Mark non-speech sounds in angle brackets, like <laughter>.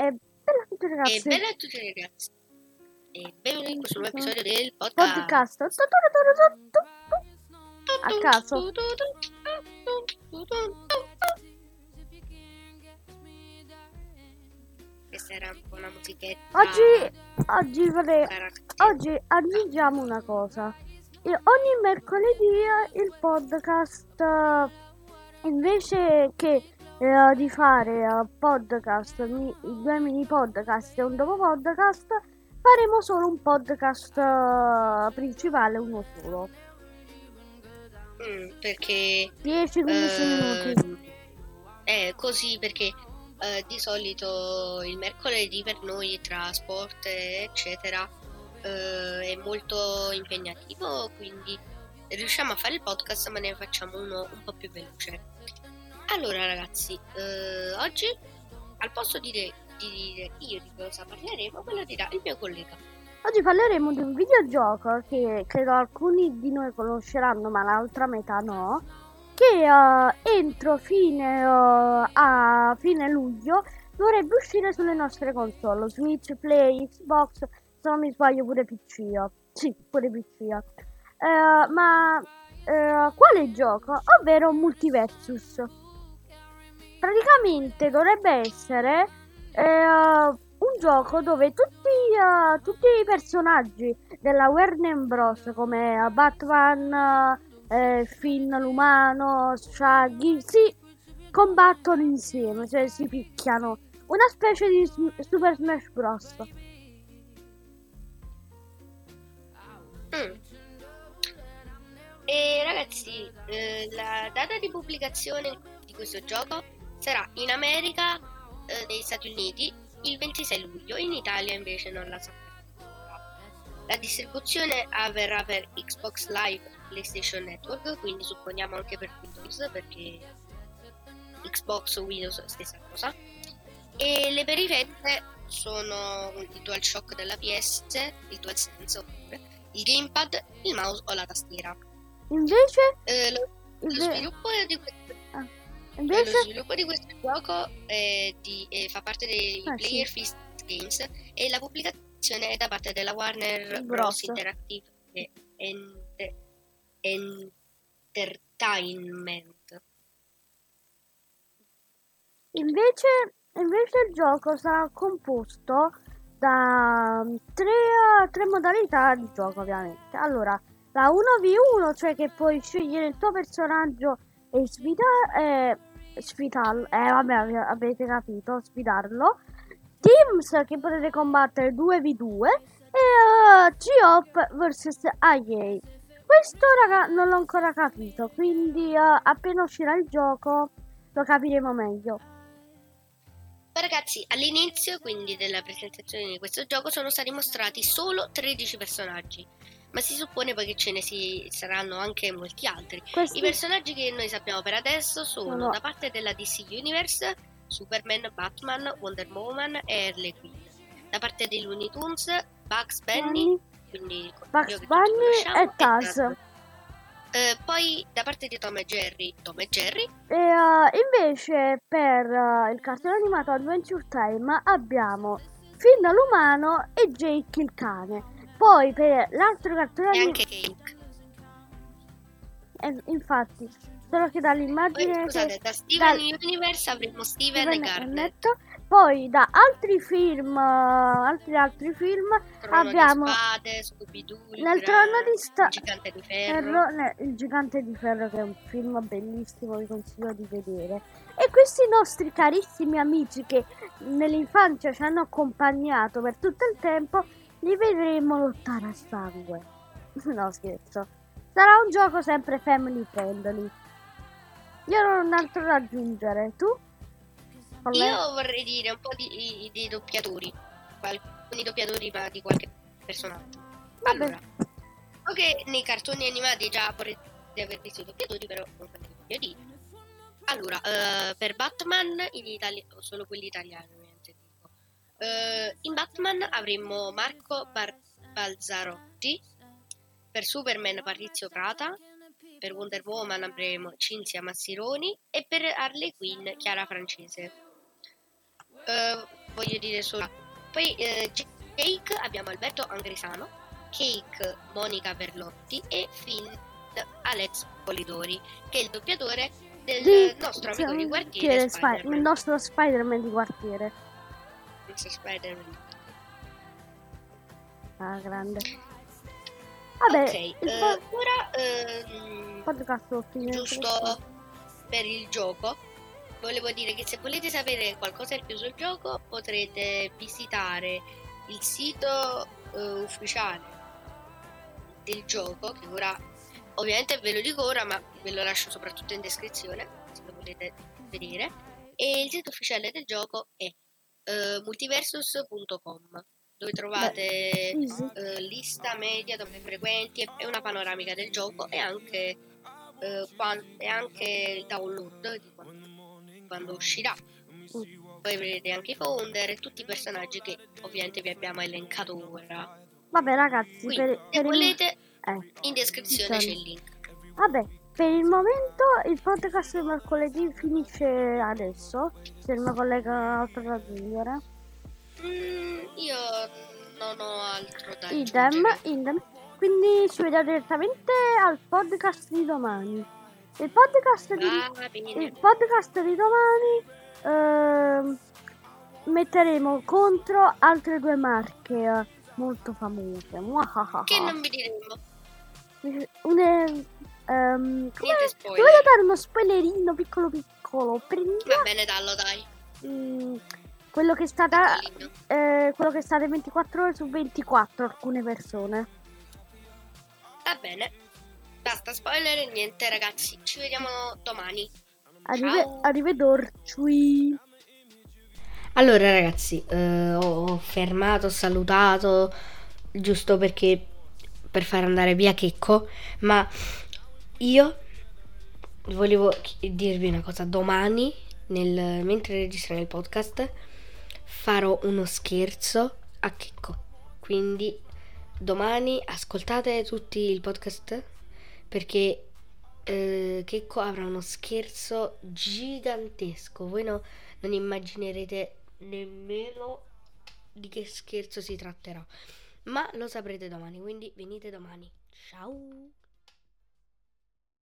E bella a tutti ragazzi. E bella a tutti ragazzi. E benvenuti in questo nuovo episodio del podcast. Podcast. A caso. Questa era un po' una musichetta. Oggi, oggi, caratterica. oggi aggiungiamo una cosa. E ogni mercoledì il podcast, invece che eh, di fare eh, podcast, mi- due mini podcast e un dopo podcast, faremo solo un podcast eh, principale, uno solo. Mm, perché 10-15 minuti. Ehm, È così perché eh, di solito il mercoledì per noi tra sport eccetera eh, è molto impegnativo, quindi riusciamo a fare il podcast ma ne facciamo uno un po' più veloce. Allora ragazzi, eh, oggi al posto di dire, di dire io di cosa parleremo, me lo dirà il mio collega. Oggi parleremo di un videogioco che credo alcuni di noi conosceranno, ma l'altra metà no. Che eh, entro fine, eh, a fine luglio dovrebbe uscire sulle nostre console, Switch, Play, Xbox, se non mi sbaglio pure PC. eh. Sì, pure PC. eh. Eh, ma quale gioco? Ovvero Multiversus. Praticamente dovrebbe essere eh, un gioco dove tutti, eh, tutti i personaggi della Warner Bros. come eh, Batman, eh, Finn l'umano, Shaggy, si combattono insieme, cioè si picchiano. Una specie di Super Smash Bros. Mm. E ragazzi, eh, la data di pubblicazione di questo gioco sarà in America, eh, negli Stati Uniti, il 26 luglio, in Italia invece non la sappiamo. La distribuzione avverrà per Xbox Live PlayStation Network, quindi supponiamo anche per Windows, perché Xbox o Windows stessa cosa. E le periferiche sono il DualShock della PS, il DualSense oppure il gamepad, il mouse o la tastiera. Invece, Eh, lo, lo sviluppo di questo, ah, lo invece sviluppo di questo gioco è di- eh, fa parte dei Ah, sì. Player Fist Games e la pubblicazione è da parte della Warner Bros. Interactive Ent- Entertainment. Invece, invece il gioco sarà composto da mm, tre, tre modalità di gioco, ovviamente. Allora, la 1v1, cioè che puoi scegliere il tuo personaggio e sfidare, eh, sfidarlo. Eh, vabbè, ave- avete capito, sfidarlo. Teams che potete combattere 2v2 e eh, G-Op vs IA. Questo, raga, non l'ho ancora capito, quindi eh, appena uscirà il gioco lo capiremo meglio. Ragazzi, all'inizio quindi della presentazione di questo gioco sono stati mostrati solo 13 personaggi, ma si suppone poi che ce ne si saranno anche molti altri. Questi I personaggi che noi sappiamo per adesso sono Sono- da parte della DC Universe, Superman, Batman, Wonder Woman e Harley Quinn. Da parte dei Looney Tunes, Bugs Bunny, quindi il coniglio Bugs Bunny e Taz. Eh, poi da parte di Tom e Jerry, Tom e Jerry, E eh, invece per eh, il cartone animato Adventure Time abbiamo Finn l'umano e Jake il cane. Poi per l'altro cartone e animato, anche Cake. infatti, solo che Poi dall'immagine scusate, che da Steven dal- Universe avremo Steven, Steven Garnet. Garnett, poi da altri film, eh, altri altri film Trono abbiamo di spade, Scooby-Doo, Nel trono di sta- il gigante di ferro. Il gigante di ferro che è un film bellissimo, vi consiglio di vedere. E questi nostri carissimi amici che nell'infanzia ci hanno accompagnato per tutto il tempo, li vedremo lottare a sangue. <laughs> No scherzo. Sarà un gioco sempre family friendly. Io non ho altro da aggiungere. Tu? Io vorrei dire un po' di, di doppiatori, alcuni doppiatori ma di qualche personaggio. Vabbè. Allora, so che nei cartoni animati già vorrete aver visto i doppiatori, però non voglio dire. Allora, eh, per Batman in italiano, solo quelli italiani ovviamente dico. Eh, in Batman avremo Marco Bar- Balzarotti, per Superman Patrizio Prata, per Wonder Woman avremo Cinzia Massironi e per Harley Quinn Chiara Francese. Eh, voglio dire solo. Poi eh, Jake abbiamo Alberto Angrisano, Cake Monica Berlotti e Finn Alex Polidori, che è il doppiatore del Di- nostro amico di quartiere Spider-Man. il nostro Spider-Man di quartiere. Nostro Spider-Man. Ah, grande. Vabbè, ok, il eh, po- ora ehm, podcast giusto per il gioco, volevo dire che se volete sapere qualcosa in più sul gioco potrete visitare il sito eh, ufficiale del gioco, che ora ovviamente ve lo dico ora, ma ve lo lascio soprattutto in descrizione se lo volete vedere. E il sito ufficiale del gioco è eh, multiversus.com dove trovate eh, lista media dopo frequenti e una panoramica del gioco e anche, e anche il download di quando, quando uscirà. Poi vedrete anche i founder e tutti i personaggi che ovviamente vi abbiamo elencato ora. Vabbè, ragazzi, Quindi, per, se per il... volete, eh, in descrizione c'è il link. Vabbè, per il momento il podcast di mercoledì finisce adesso. Se il mio collega altro da aggiungere. Mm, io non ho altro da Idem, aggiungere. idem. Quindi ci vediamo direttamente al podcast di domani. Il podcast di, il podcast di domani ehm, metteremo contro altre due marche eh, molto famose. Muahaha. Che non vi diremo. Un, come- Niente ti voglio dare uno spoilerino piccolo piccolo. Prendi Va bene, dallo dai. mm, quello che è stata eh, quello che è stato 24 ore su 24 alcune persone. Va bene. Basta spoiler e niente ragazzi. Ci vediamo domani. Arrive- Ciao. arrivederci. Allora ragazzi, eh, ho fermato, ho salutato, giusto perché per far andare via Checco, ma io volevo dirvi una cosa, domani, nel- mentre registrerò il podcast, farò uno scherzo a Checco, quindi domani ascoltate tutti il podcast perché eh, Checco avrà uno scherzo gigantesco, voi no- non immaginerete nemmeno di che scherzo si tratterà. Ma lo saprete domani, quindi venite domani. Ciao!